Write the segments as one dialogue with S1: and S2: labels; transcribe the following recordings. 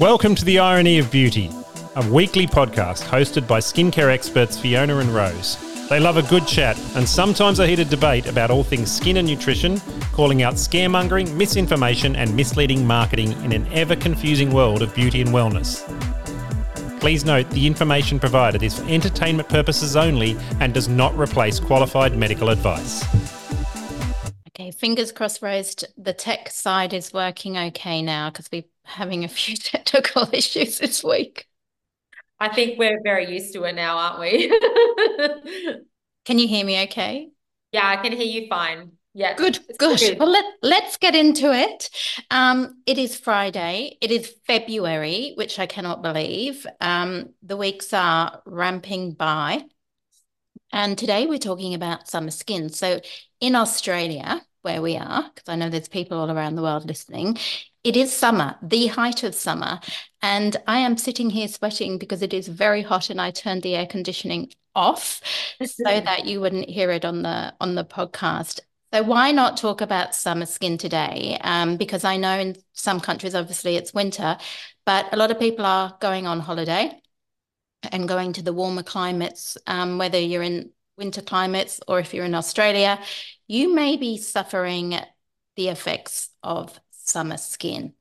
S1: Welcome to The Irony of Beauty, a weekly podcast hosted by skincare experts Fiona and Rose. They love a good chat and sometimes a heated debate about all things skin and nutrition, calling out scaremongering, misinformation, and misleading marketing in an ever confusing world of beauty and wellness. Please note the information provided is for entertainment purposes only and does not replace qualified medical advice.
S2: Okay, fingers crossed, Rose. The tech side is working okay now because we're having a few technical issues this week.
S3: I think we're very used to it now, aren't we?
S2: can you hear me okay?
S3: Yeah, I can hear you fine. Yeah.
S2: Good, good. good. Well, let, let's get into it. Um, it is Friday. It is February, which I cannot believe. Um, the weeks are ramping by. And today we're talking about summer skin. So in Australia, where we are, because I know there's people all around the world listening. It is summer, the height of summer. And I am sitting here sweating because it is very hot and I turned the air conditioning off so that you wouldn't hear it on the on the podcast. So why not talk about summer skin today? Um, because I know in some countries, obviously it's winter, but a lot of people are going on holiday and going to the warmer climates, um, whether you're in winter climates or if you're in Australia, you may be suffering the effects of summer skin.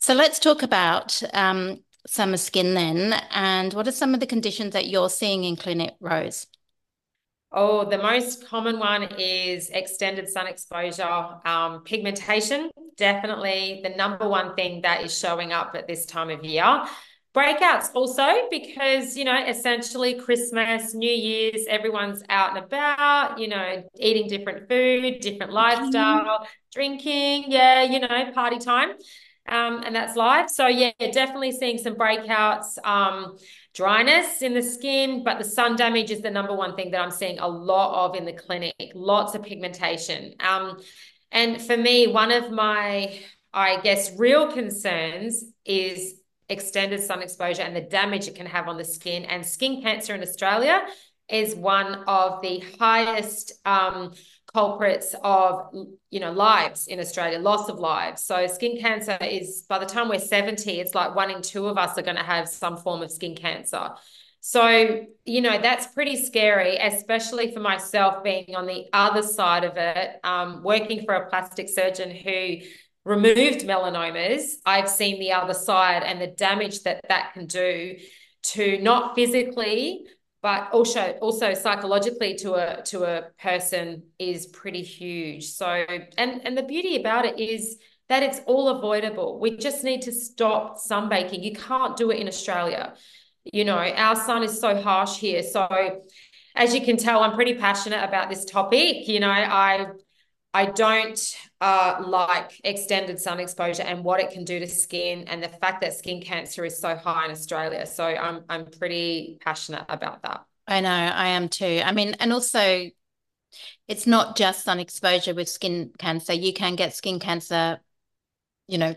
S2: So let's talk about um, summer skin then. And what are some of the conditions that you're seeing in clinic, Rose?
S3: Oh, the most common one is extended sun exposure, um, pigmentation. Definitely the number one thing that is showing up at this time of year. Breakouts also because, you know, essentially Christmas, New Year's, everyone's out and about, you know, eating different food, different lifestyle, drinking, yeah, you know, party time. Um, and that's life. So yeah, definitely seeing some breakouts, um, dryness in the skin, but the sun damage is the number one thing that I'm seeing a lot of in the clinic. Lots of pigmentation. Um, and for me, one of my, I guess, real concerns is extended sun exposure and the damage it can have on the skin. And skin cancer in Australia is one of the highest um, culprits of you know lives in Australia, loss of lives. So skin cancer is by the time we're 70, it's like one in two of us are going to have some form of skin cancer. So, you know, that's pretty scary, especially for myself being on the other side of it, um, working for a plastic surgeon who removed melanomas, I've seen the other side and the damage that that can do to not physically but also also psychologically to a to a person is pretty huge. So and and the beauty about it is that it's all avoidable. We just need to stop sunbaking you can't do it in australia. You know our sun is so harsh here. So as you can tell i'm pretty passionate about this topic. You know i I don't uh, like extended sun exposure and what it can do to skin, and the fact that skin cancer is so high in Australia. So I'm I'm pretty passionate about that.
S2: I know I am too. I mean, and also, it's not just sun exposure with skin cancer. You can get skin cancer, you know,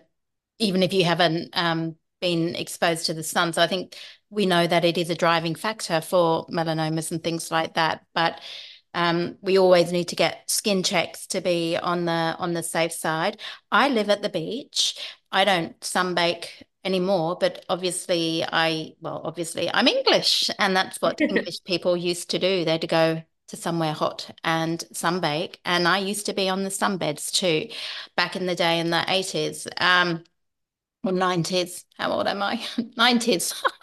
S2: even if you haven't um, been exposed to the sun. So I think we know that it is a driving factor for melanomas and things like that. But um, we always need to get skin checks to be on the on the safe side. I live at the beach. I don't sunbake anymore, but obviously I well, obviously I'm English, and that's what English people used to do. They'd go to somewhere hot and sunbake. And I used to be on the sunbeds too, back in the day in the eighties. Um, or 90s. How old am I? 90s.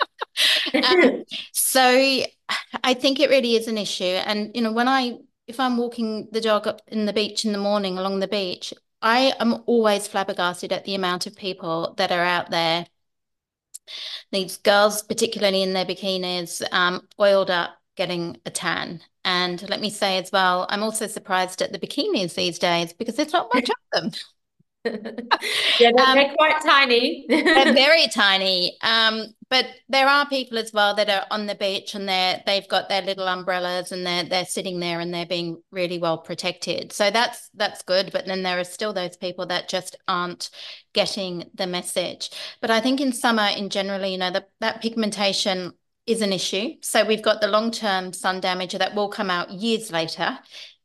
S2: um, so I think it really is an issue. And, you know, when I, if I'm walking the dog up in the beach in the morning along the beach, I am always flabbergasted at the amount of people that are out there. These girls, particularly in their bikinis, um, oiled up, getting a tan. And let me say as well, I'm also surprised at the bikinis these days because there's not much of them.
S3: Yeah, they're, um, they're, quite tiny.
S2: they're very tiny. Um, but there are people as well that are on the beach and they're they've got their little umbrellas and they're they're sitting there and they're being really well protected. So that's that's good. But then there are still those people that just aren't getting the message. But I think in summer in generally, you know, the, that pigmentation is an issue. So we've got the long-term sun damage that will come out years later.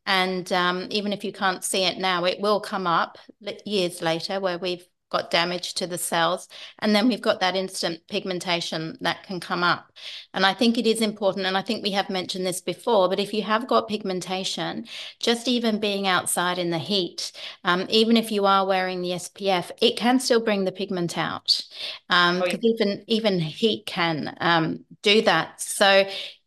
S2: And um, even if you can't see it now, it will come up years later where we've got damage to the cells. And then we've got that instant pigmentation that can come up. And I think it is important, and I think we have mentioned this before, but if you have got pigmentation, just even being outside in the heat, um, even if you are wearing the SPF, it can still bring the pigment out. Um, oh, yeah. even even heat can um, do that. So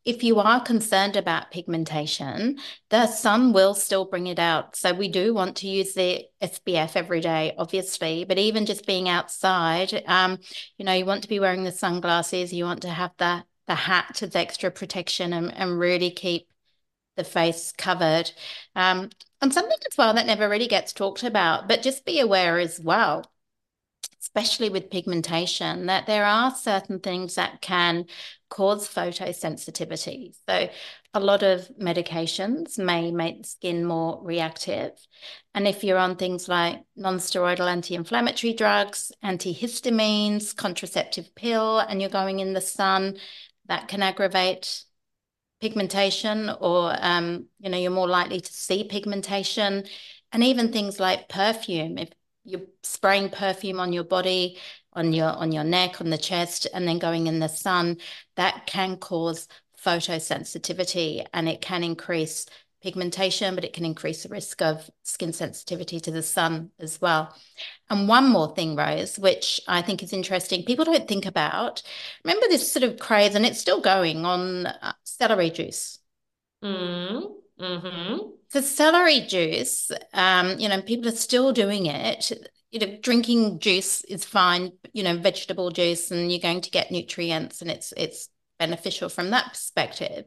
S2: if you are concerned about pigmentation, the sun will still bring it out. So we do want to use the SPF every day, obviously, but even just being outside, um, you know, you want to be wearing the sunglasses, you want to have the the hat as extra protection and, and really keep the face covered. Um, and something as well that never really gets talked about, but just be aware as well especially with pigmentation, that there are certain things that can cause photosensitivity. So, a lot of medications may make skin more reactive. And if you're on things like non-steroidal anti-inflammatory drugs, antihistamines, contraceptive pill, and you're going in the sun, that can aggravate pigmentation or um, you know you're more likely to see pigmentation and even things like perfume if you're spraying perfume on your body, on your on your neck, on the chest, and then going in the sun, that can cause photosensitivity and it can increase pigmentation, but it can increase the risk of skin sensitivity to the sun as well. And one more thing, Rose, which I think is interesting, people don't think about. Remember this sort of craze, and it's still going on uh, celery juice.
S3: Mm, mm-hmm.
S2: For celery juice, um, you know, people are still doing it. You know, drinking juice is fine, you know, vegetable juice, and you're going to get nutrients and it's it's beneficial from that perspective.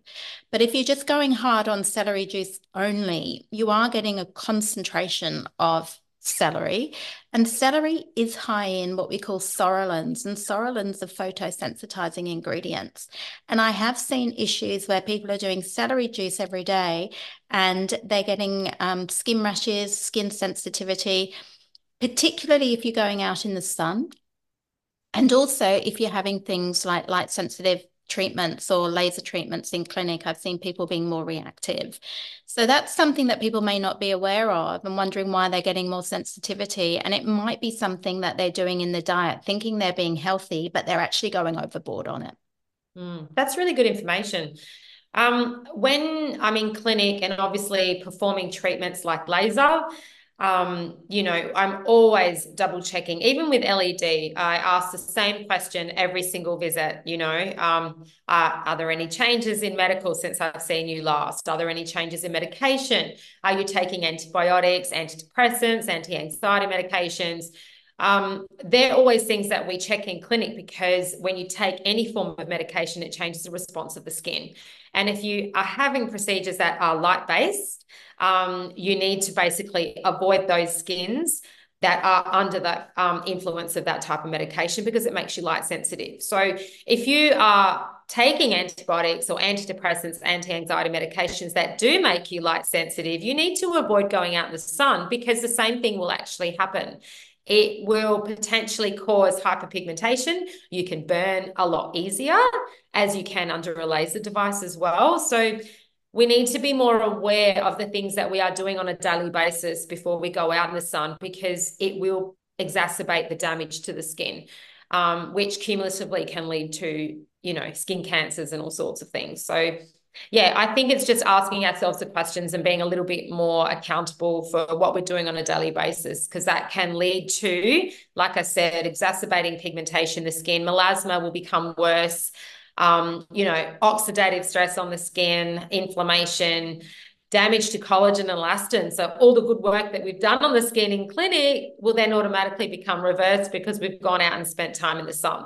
S2: But if you're just going hard on celery juice only, you are getting a concentration of celery. And celery is high in what we call psoralens, and psoralens are photosensitizing ingredients. And I have seen issues where people are doing celery juice every day and they're getting um, skin rashes, skin sensitivity, particularly if you're going out in the sun. And also, if you're having things like light sensitive treatments or laser treatments in clinic, I've seen people being more reactive. So that's something that people may not be aware of and wondering why they're getting more sensitivity. And it might be something that they're doing in the diet, thinking they're being healthy, but they're actually going overboard on it.
S3: Mm, that's really good information. Um, when I'm in clinic and obviously performing treatments like laser, um, you know, I'm always double checking. Even with LED, I ask the same question every single visit. You know, um, are, are there any changes in medical since I've seen you last? Are there any changes in medication? Are you taking antibiotics, antidepressants, anti-anxiety medications? Um, they're always things that we check in clinic because when you take any form of medication, it changes the response of the skin. And if you are having procedures that are light based, um, you need to basically avoid those skins that are under the um, influence of that type of medication because it makes you light sensitive. So if you are taking antibiotics or antidepressants, anti-anxiety medications that do make you light sensitive, you need to avoid going out in the sun because the same thing will actually happen. It will potentially cause hyperpigmentation. You can burn a lot easier as you can under a laser device as well. So we need to be more aware of the things that we are doing on a daily basis before we go out in the sun because it will exacerbate the damage to the skin, um, which cumulatively can lead to, you know, skin cancers and all sorts of things. So yeah, I think it's just asking ourselves the questions and being a little bit more accountable for what we're doing on a daily basis, because that can lead to, like I said, exacerbating pigmentation. The skin melasma will become worse. Um, you know, oxidative stress on the skin, inflammation, damage to collagen and elastin. So all the good work that we've done on the skin in clinic will then automatically become reversed because we've gone out and spent time in the sun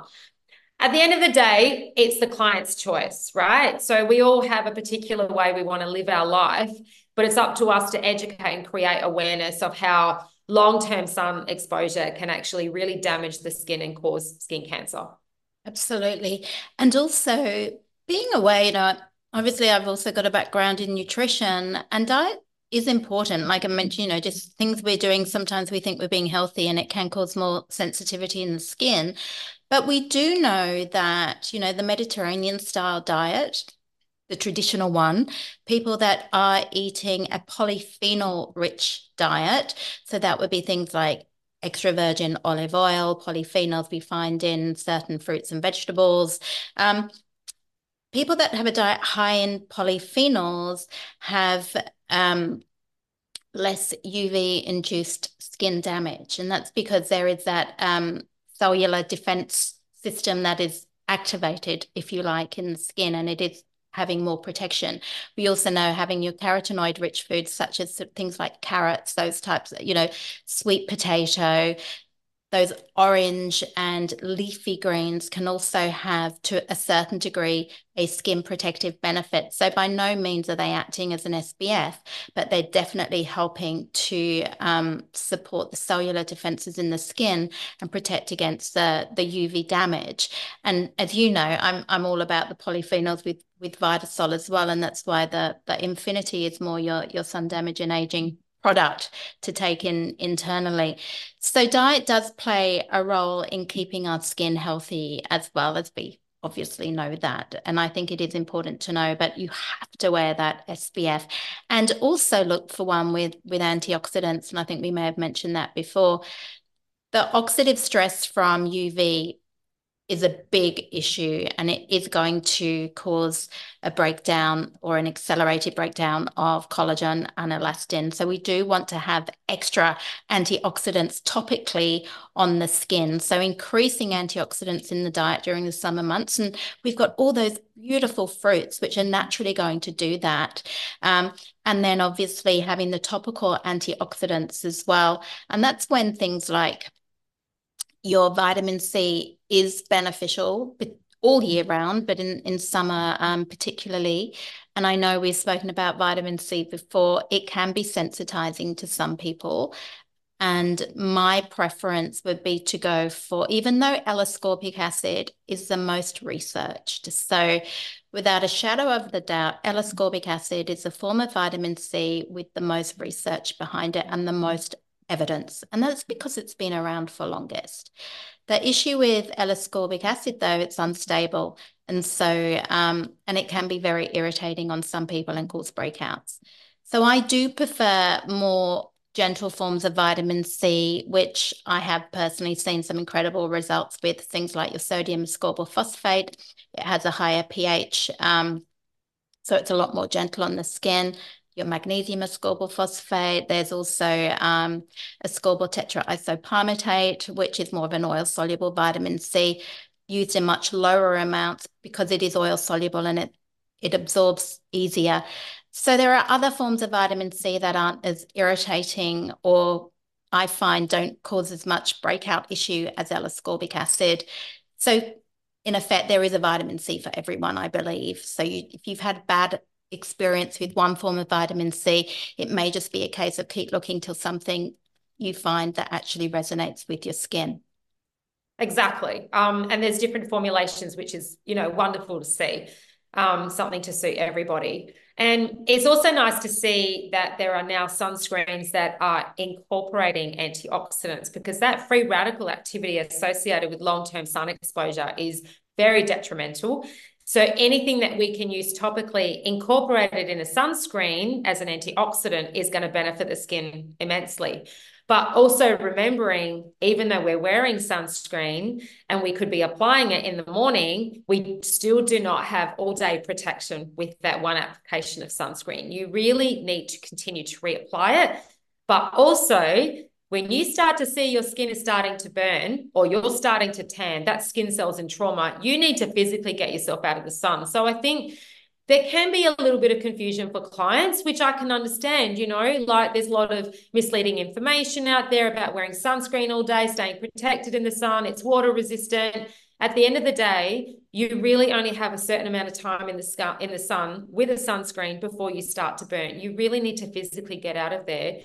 S3: at the end of the day, it's the client's choice, right? So we all have a particular way we want to live our life, but it's up to us to educate and create awareness of how long term sun exposure can actually really damage the skin and cause skin cancer.
S2: Absolutely. And also being aware, you know, obviously I've also got a background in nutrition and diet is important. Like I mentioned, you know, just things we're doing, sometimes we think we're being healthy and it can cause more sensitivity in the skin. But we do know that, you know, the Mediterranean style diet, the traditional one, people that are eating a polyphenol rich diet, so that would be things like extra virgin olive oil, polyphenols we find in certain fruits and vegetables. Um, people that have a diet high in polyphenols have um, less UV induced skin damage. And that's because there is that um, cellular defense system that is activated, if you like, in the skin, and it is having more protection. We also know having your carotenoid rich foods, such as things like carrots, those types, you know, sweet potato, those orange and leafy greens can also have, to a certain degree, a skin protective benefit. So by no means are they acting as an SPF, but they're definitely helping to um, support the cellular defenses in the skin and protect against the, the UV damage. And as you know, I'm I'm all about the polyphenols with with Vitasol as well, and that's why the the Infinity is more your your sun damage and aging product to take in internally. So diet does play a role in keeping our skin healthy as well as we obviously know that. And I think it is important to know, but you have to wear that SPF and also look for one with, with antioxidants. And I think we may have mentioned that before. The oxidative stress from UV is a big issue and it is going to cause a breakdown or an accelerated breakdown of collagen and elastin. So we do want to have extra antioxidants topically on the skin. So increasing antioxidants in the diet during the summer months. And we've got all those beautiful fruits which are naturally going to do that. Um, and then obviously having the topical antioxidants as well. And that's when things like your vitamin C is beneficial all year round, but in, in summer um, particularly. And I know we've spoken about vitamin C before, it can be sensitizing to some people. And my preference would be to go for, even though L-ascorbic acid is the most researched. So, without a shadow of the doubt, L-ascorbic acid is a form of vitamin C with the most research behind it and the most evidence. And that's because it's been around for longest. The issue with L-ascorbic acid, though, it's unstable. And so, um, and it can be very irritating on some people and cause breakouts. So I do prefer more gentle forms of vitamin C, which I have personally seen some incredible results with things like your sodium ascorbyl phosphate. It has a higher pH, um, so it's a lot more gentle on the skin your magnesium ascorbyl phosphate. There's also um, ascorbyl tetraisopalmitate, which is more of an oil soluble vitamin C used in much lower amounts because it is oil soluble and it, it absorbs easier. So there are other forms of vitamin C that aren't as irritating or I find don't cause as much breakout issue as L-ascorbic acid. So in effect, there is a vitamin C for everyone, I believe. So you, if you've had bad experience with one form of vitamin C, it may just be a case of keep looking till something you find that actually resonates with your skin.
S3: Exactly. Um, and there's different formulations, which is, you know, wonderful to see. Um, something to suit everybody. And it's also nice to see that there are now sunscreens that are incorporating antioxidants because that free radical activity associated with long term sun exposure is very detrimental. So anything that we can use topically incorporated in a sunscreen as an antioxidant is going to benefit the skin immensely. But also remembering, even though we're wearing sunscreen and we could be applying it in the morning, we still do not have all day protection with that one application of sunscreen. You really need to continue to reapply it. But also, when you start to see your skin is starting to burn or you're starting to tan, that skin cells in trauma, you need to physically get yourself out of the sun. So I think there can be a little bit of confusion for clients, which I can understand. You know, like there's a lot of misleading information out there about wearing sunscreen all day, staying protected in the sun, it's water resistant. At the end of the day, you really only have a certain amount of time in the sky, in the sun with a sunscreen before you start to burn. You really need to physically get out of there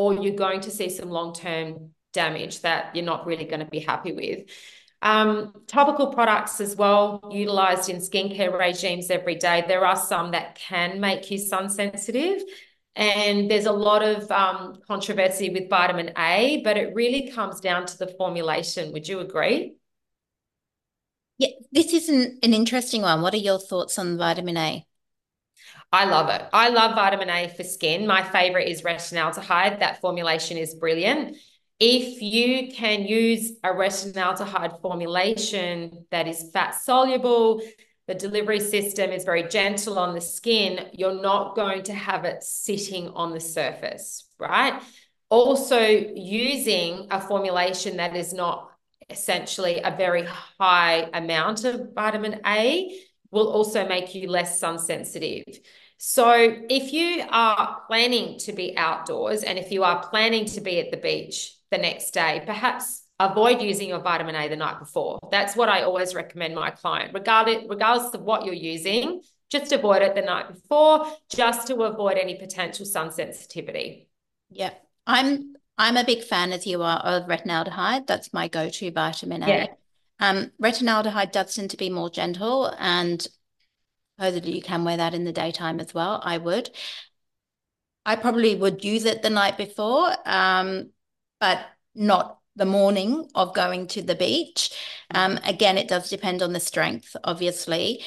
S3: or you're going to see some long-term damage that you're not really going to be happy with. Um, topical products as well, utilized in skincare regimes every day. There are some that can make you sun sensitive. And there's a lot of um, controversy with vitamin A, but it really comes down to the formulation. Would you agree?
S2: Yeah, this is an, an interesting one. What are your thoughts on vitamin A?
S3: I love it. I love vitamin A for skin. My favorite is retinaldehyde. That formulation is brilliant. if you can use a retinaldehyde formulation that is fat soluble, the delivery system is very gentle on the skin, you're not going to have it sitting on the surface, right? Also, using a formulation that is not essentially a very high amount of vitamin A will also make you less sun sensitive. So, if you are planning to be outdoors and if you are planning to be at the beach the next day, perhaps avoid using your vitamin A the night before. That's what I always recommend my client, regardless, regardless of what you're using, just avoid it the night before, just to avoid any potential sun sensitivity.
S2: Yeah, I'm I'm a big fan, as you are, of retinaldehyde. That's my go-to vitamin A. Yeah. Um, retinaldehyde does tend to be more gentle, and supposedly you can wear that in the daytime as well. I would. I probably would use it the night before, um, but not the morning of going to the beach. Um, again, it does depend on the strength, obviously.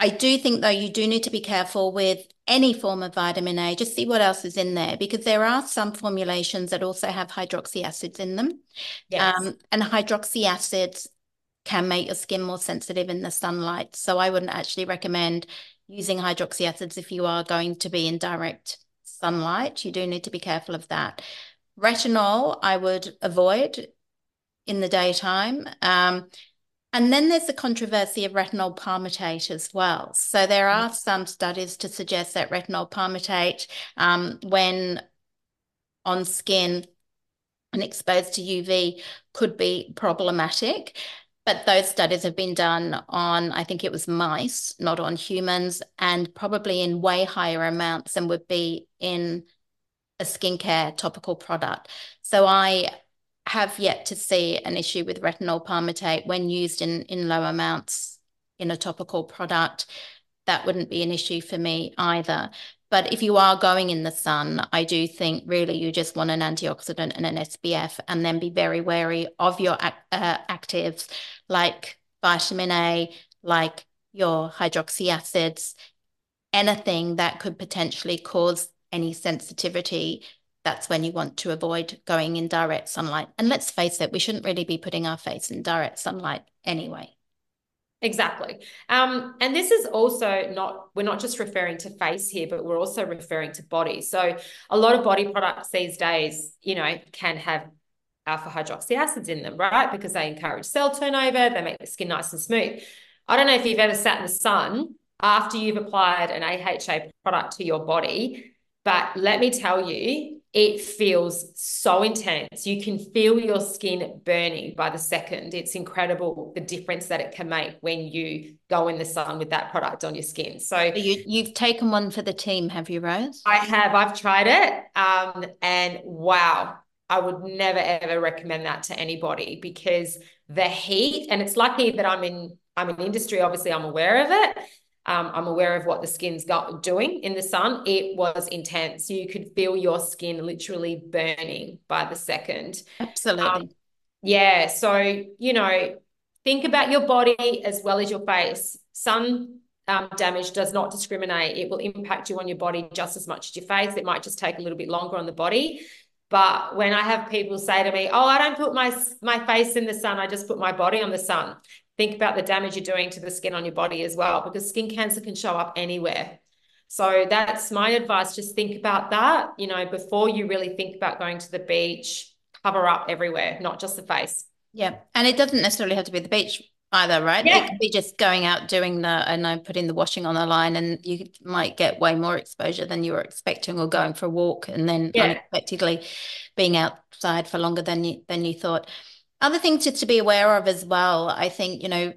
S2: I do think, though, you do need to be careful with any form of vitamin A. Just see what else is in there because there are some formulations that also have hydroxy acids in them. Yes. Um, and hydroxy acids can make your skin more sensitive in the sunlight. So I wouldn't actually recommend using hydroxy acids if you are going to be in direct sunlight. You do need to be careful of that. Retinol, I would avoid in the daytime. Um, and then there's the controversy of retinol palmitate as well. So there are some studies to suggest that retinol palmitate, um, when on skin and exposed to UV, could be problematic. But those studies have been done on, I think it was mice, not on humans, and probably in way higher amounts than would be in a skincare topical product. So I have yet to see an issue with retinol palmitate when used in, in low amounts in a topical product. That wouldn't be an issue for me either. But if you are going in the sun, I do think really you just want an antioxidant and an SPF, and then be very wary of your uh, actives like vitamin A, like your hydroxy acids, anything that could potentially cause any sensitivity. That's when you want to avoid going in direct sunlight. And let's face it, we shouldn't really be putting our face in direct sunlight anyway.
S3: Exactly. Um, and this is also not, we're not just referring to face here, but we're also referring to body. So a lot of body products these days, you know, can have alpha hydroxy acids in them, right? Because they encourage cell turnover, they make the skin nice and smooth. I don't know if you've ever sat in the sun after you've applied an AHA product to your body, but let me tell you, it feels so intense. You can feel your skin burning by the second. It's incredible the difference that it can make when you go in the sun with that product on your skin. So
S2: you, you've taken one for the team, have you, Rose?
S3: I have. I've tried it. Um, and wow, I would never ever recommend that to anybody because the heat, and it's lucky that I'm in I'm in industry, obviously I'm aware of it. Um, I'm aware of what the skin's got doing in the sun. It was intense. You could feel your skin literally burning by the second.
S2: Absolutely. Um,
S3: yeah. So, you know, think about your body as well as your face. Sun um, damage does not discriminate. It will impact you on your body just as much as your face. It might just take a little bit longer on the body. But when I have people say to me, "Oh, I don't put my my face in the sun. I just put my body on the sun," think about the damage you're doing to the skin on your body as well, because skin cancer can show up anywhere. So that's my advice. Just think about that, you know, before you really think about going to the beach, cover up everywhere, not just the face.
S2: Yeah. And it doesn't necessarily have to be the beach either, right? Yeah. It could be just going out doing the and I putting the washing on the line and you might get way more exposure than you were expecting or going for a walk and then yeah. unexpectedly being outside for longer than you than you thought. Other things just to be aware of as well, I think, you know,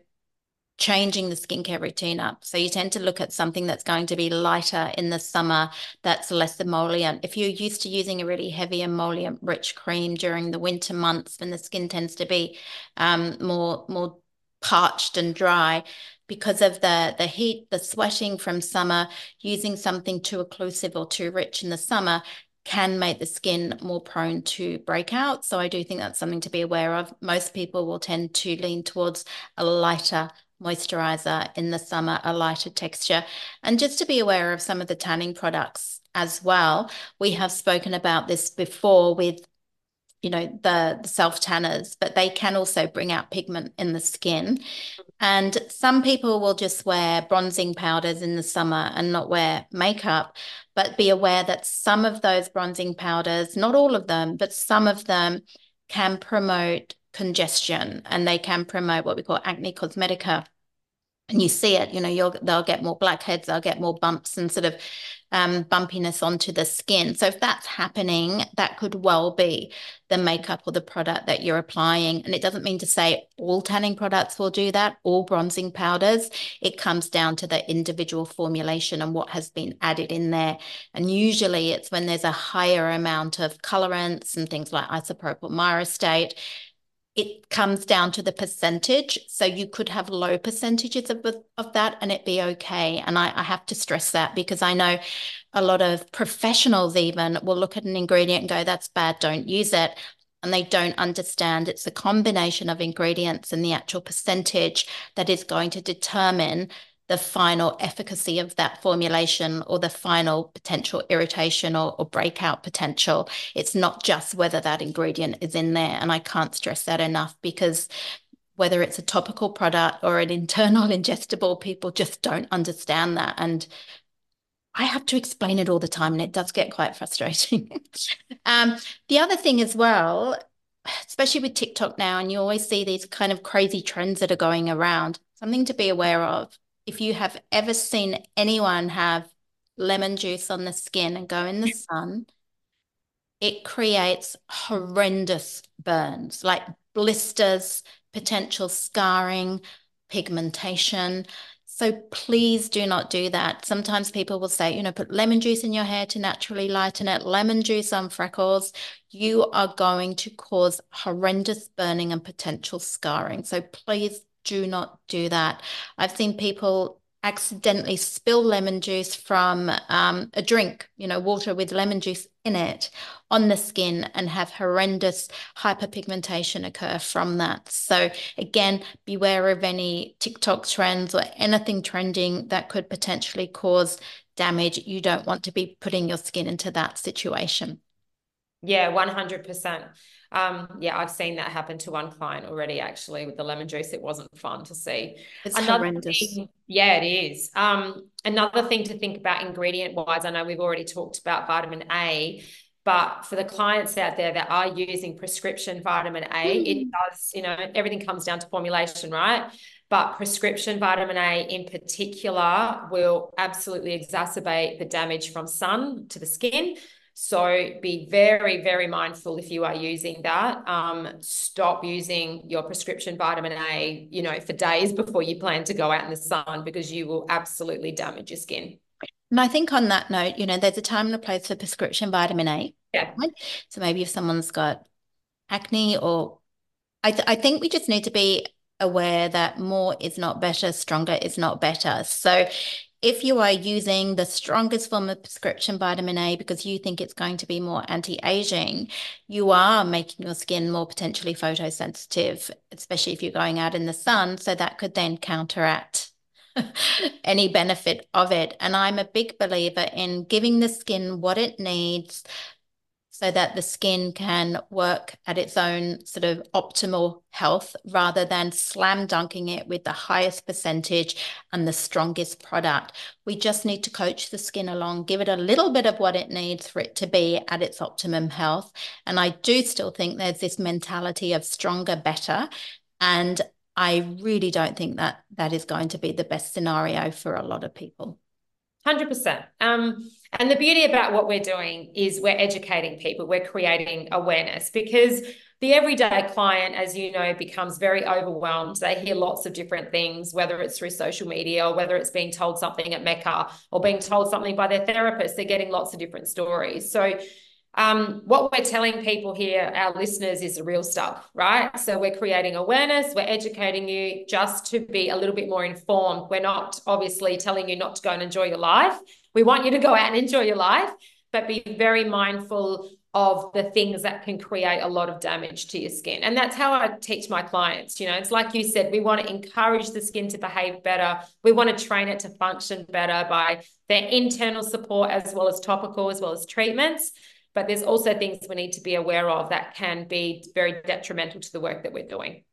S2: changing the skincare routine up. So you tend to look at something that's going to be lighter in the summer, that's less emollient. If you're used to using a really heavy emollient rich cream during the winter months when the skin tends to be um, more more parched and dry because of the the heat, the sweating from summer, using something too occlusive or too rich in the summer can make the skin more prone to breakout. So I do think that's something to be aware of. Most people will tend to lean towards a lighter moisturizer in the summer, a lighter texture. And just to be aware of some of the tanning products as well. We have spoken about this before with you know the, the self tanners but they can also bring out pigment in the skin. And some people will just wear bronzing powders in the summer and not wear makeup but be aware that some of those bronzing powders not all of them but some of them can promote congestion and they can promote what we call acne cosmetica. And you see it, you know, you'll they'll get more blackheads, they'll get more bumps and sort of um, bumpiness onto the skin. So if that's happening, that could well be the makeup or the product that you're applying. And it doesn't mean to say all tanning products will do that, all bronzing powders. It comes down to the individual formulation and what has been added in there. And usually it's when there's a higher amount of colorants and things like isopropyl myristate it comes down to the percentage. So you could have low percentages of, of that and it be okay. And I, I have to stress that because I know a lot of professionals even will look at an ingredient and go, that's bad, don't use it. And they don't understand it's a combination of ingredients and the actual percentage that is going to determine the final efficacy of that formulation or the final potential irritation or, or, breakout potential. It's not just whether that ingredient is in there. And I can't stress that enough because whether it's a topical product or an internal ingestible, people just don't understand that. And I have to explain it all the time, and it does get quite frustrating. um, the other thing as well, especially with TikTok now, and you always see these kind of crazy trends that are going around, something to be aware of if you have ever seen anyone have lemon juice on the skin and go in the sun, it creates horrendous burns, like blisters, potential scarring, pigmentation. So please do not do that. Sometimes people will say, you know, put lemon juice in your hair to naturally lighten it, lemon juice on freckles. You are going to cause horrendous burning and potential scarring. So please do not do that. I've seen people accidentally spill lemon juice from um, a drink, you know, water with lemon juice in it on the skin and have horrendous hyperpigmentation occur from that. So, again, beware of any TikTok trends or anything trending that could potentially cause damage. You don't want to be putting your skin into that situation.
S3: Yeah, 100%. Um, yeah, I've seen that happen to one client already, actually, with the lemon juice. It wasn't fun to see.
S2: It's another horrendous.
S3: Thing, yeah, it is. Um, another thing to think about ingredient wise, I know we've already talked about vitamin A, but for the clients out there that are using prescription vitamin A, mm. it does, you know, everything comes down to formulation, right? But prescription vitamin A in particular will absolutely exacerbate the damage from sun to the skin. So be very, very mindful if you are using that. Um, stop using your prescription vitamin A, you know, for days before you plan to go out in the sun because you will absolutely damage your skin.
S2: And I think on that note, you know, there's a time and a place for prescription vitamin A.
S3: Yeah.
S2: So maybe if someone's got acne or I, th- I think we just need to be aware that more is not better, stronger is not better. So if you are using the strongest form of prescription vitamin A because you think it's going to be more anti aging, you are making your skin more potentially photosensitive, especially if you're going out in the sun. So that could then counteract any benefit of it. And I'm a big believer in giving the skin what it needs so that the skin can work at its own sort of optimal health rather than slam dunking it with the highest percentage and the strongest product. We just need to coach the skin along, give it a little bit of what it needs for it to be at its optimum health. And I do still think there's this mentality of stronger, better. And I really don't think that that is going to be the best scenario for a lot of people.
S3: 100%. Um, and the beauty about what we're doing is we're educating people, we're creating awareness because the everyday client, as you know, becomes very overwhelmed. They hear lots of different things, whether it's through social media or whether it's being told something at Mecca or being told something by their therapist. They're getting lots of different stories. So um, what we're telling people here, our listeners, is the real stuff, right? So we're creating awareness, we're educating you just to be a little bit more informed. We're not obviously telling you not to go and enjoy your life. We want you to go out and enjoy your life, but be very mindful of the things that can create a lot of damage to your skin. And that's how I teach my clients. You know, it's like you said, we want to encourage the skin to behave better. We want to train it to function better by their internal support as well as topical, as well as treatments but there's also things we need to be aware of that can be very detrimental to the work that we're doing.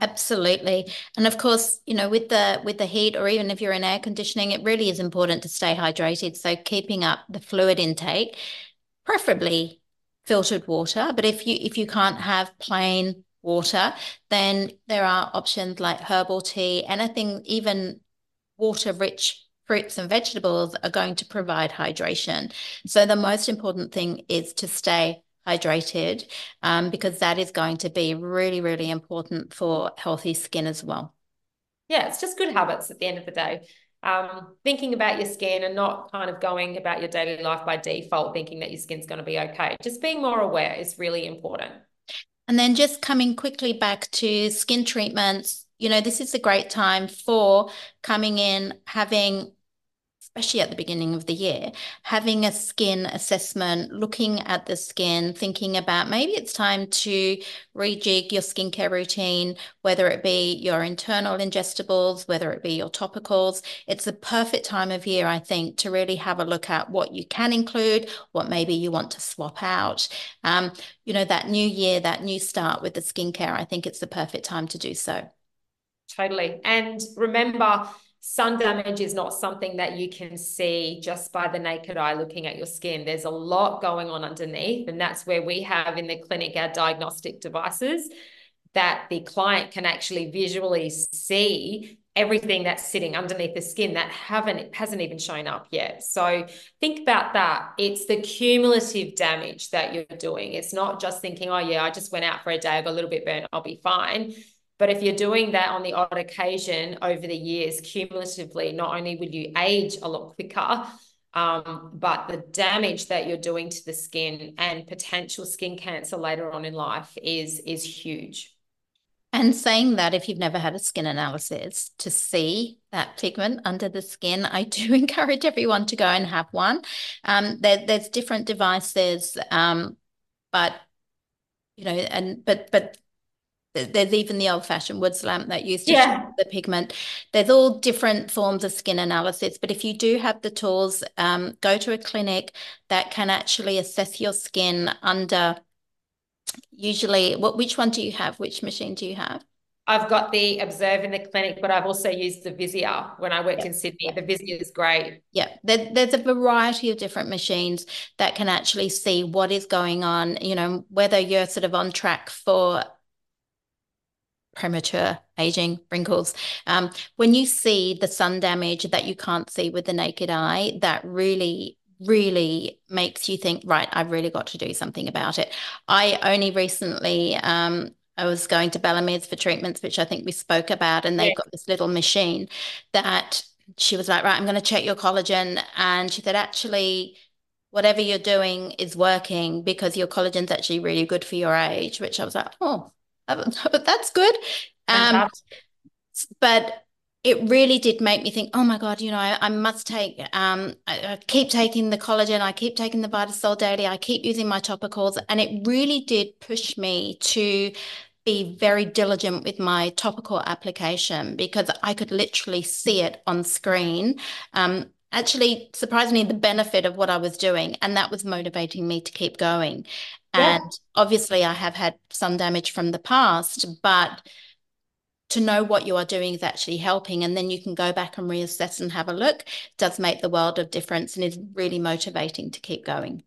S2: Absolutely. And of course, you know, with the with the heat or even if you're in air conditioning, it really is important to stay hydrated. So keeping up the fluid intake, preferably filtered water, but if you if you can't have plain water, then there are options like herbal tea, anything even water rich fruits and vegetables are going to provide hydration. So the most important thing is to stay hydrated um, because that is going to be really, really important for healthy skin as well.
S3: Yeah, it's just good habits at the end of the day. Um, thinking about your skin and not kind of going about your daily life by default, thinking that your skin's going to be okay. Just being more aware is really important.
S2: And then just coming quickly back to skin treatments, you know, this is a great time for coming in, having especially at the beginning of the year, having a skin assessment, looking at the skin, thinking about maybe it's time to rejig your skincare routine, whether it be your internal ingestibles, whether it be your topicals. It's the perfect time of year, I think, to really have a look at what you can include, what maybe you want to swap out. Um, you know, that new year, that new start with the skincare, I think it's the perfect time to do so.
S3: Totally. And remember, sun damage is not something that you can see just by the naked eye looking at your skin. There's a lot going on underneath. And that's where we have in the clinic our diagnostic devices that the client can actually visually see everything that's sitting underneath the skin that haven't hasn't even shown up yet. So think about that. It's the cumulative damage that you're doing. It's not just thinking, oh yeah, I just went out for a day, I got a little bit burnt, I'll be fine. But if you're doing that on the odd occasion over the years, cumulatively, not only will you age a lot quicker, um, but the damage that you're doing to the skin and potential skin cancer later on in life is is huge.
S2: And saying that, if you've never had a skin analysis to see that pigment under the skin, I do encourage everyone to go and have one. Um, there, there's different devices, um, but you know, and but but there's even the old-fashioned Wood's lamp that used to yeah. the pigment. There's all different forms of skin analysis, but if you do have the tools, um, go to a clinic that can actually assess your skin under. Usually, what which one do you have? Which machine do you have?
S3: I've got the Observ in the clinic, but I've also used the VISIA when I worked in Sydney. The VISIA is great.
S2: Yeah, there, there's a variety of different machines that can actually see what is going on, you know, whether you're sort of on track for premature aging, wrinkles. Um, when you see the sun damage that you can't see with the naked eye, that really really makes you think, right, I've really got to do something about it. I only recently um, I was going to Bellamy's for treatments, which I think we spoke about, and they've yeah. got this little machine that she was like, right, I'm going to check your collagen. And she said, actually, whatever you're doing is working because your collagen's actually really good for your age, which I was like, oh, but that's good. Um, but it really did make me think, oh my God, you know, I, I must take, um, I, I, keep taking the collagen, I keep taking the Vitasol daily, I keep using my topicals. And it really did push me to be very diligent with my topical application because I could literally see it on screen. Um, actually, surprisingly, the benefit of what I was doing. And that was motivating me to keep going. And obviously, I have had some damage from the past, but to know what you are doing is actually helping. And then you can go back and reassess and have a look. It does make the world of difference and is really motivating to keep going.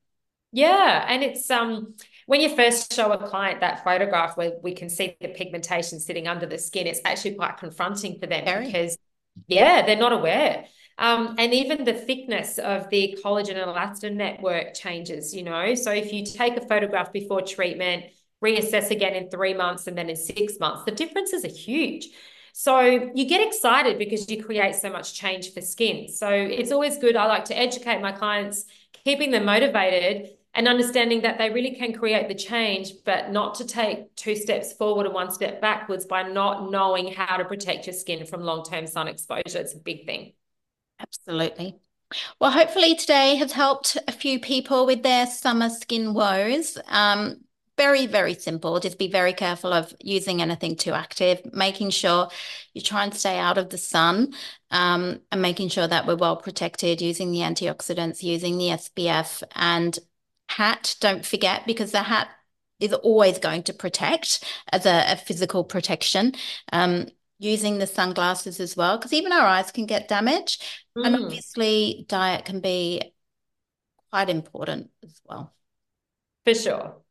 S3: Yeah. And it's, um, when you first show a client that photograph where we can see the pigmentation sitting under the skin, it's actually quite confronting for them Very. because, yeah, they're not aware. Um, and even the thickness of the collagen and elastin network changes, you know. So if you take a photograph before treatment, reassess again in three months and then in six months, the differences are huge. So you get excited because you create so much change for skin. So it's always good. I like to educate my clients, keeping them motivated and understanding that they really can create the change, but not to take two steps forward and one step backwards by not knowing how to protect your skin from long term sun exposure. It's a big thing.
S2: Absolutely. Well, hopefully today has helped a few people with their summer skin woes. Um, very, very simple. Just be very careful of using anything too active, making sure you try and stay out of the sun um, and making sure that we're well protected, using the antioxidants, using the SPF, and hat, don't forget, because the hat is always going to protect as a, a physical protection. Um, using the sunglasses as well, because even our eyes can get damaged. Mm. And obviously, diet can be quite important as well.
S3: For sure.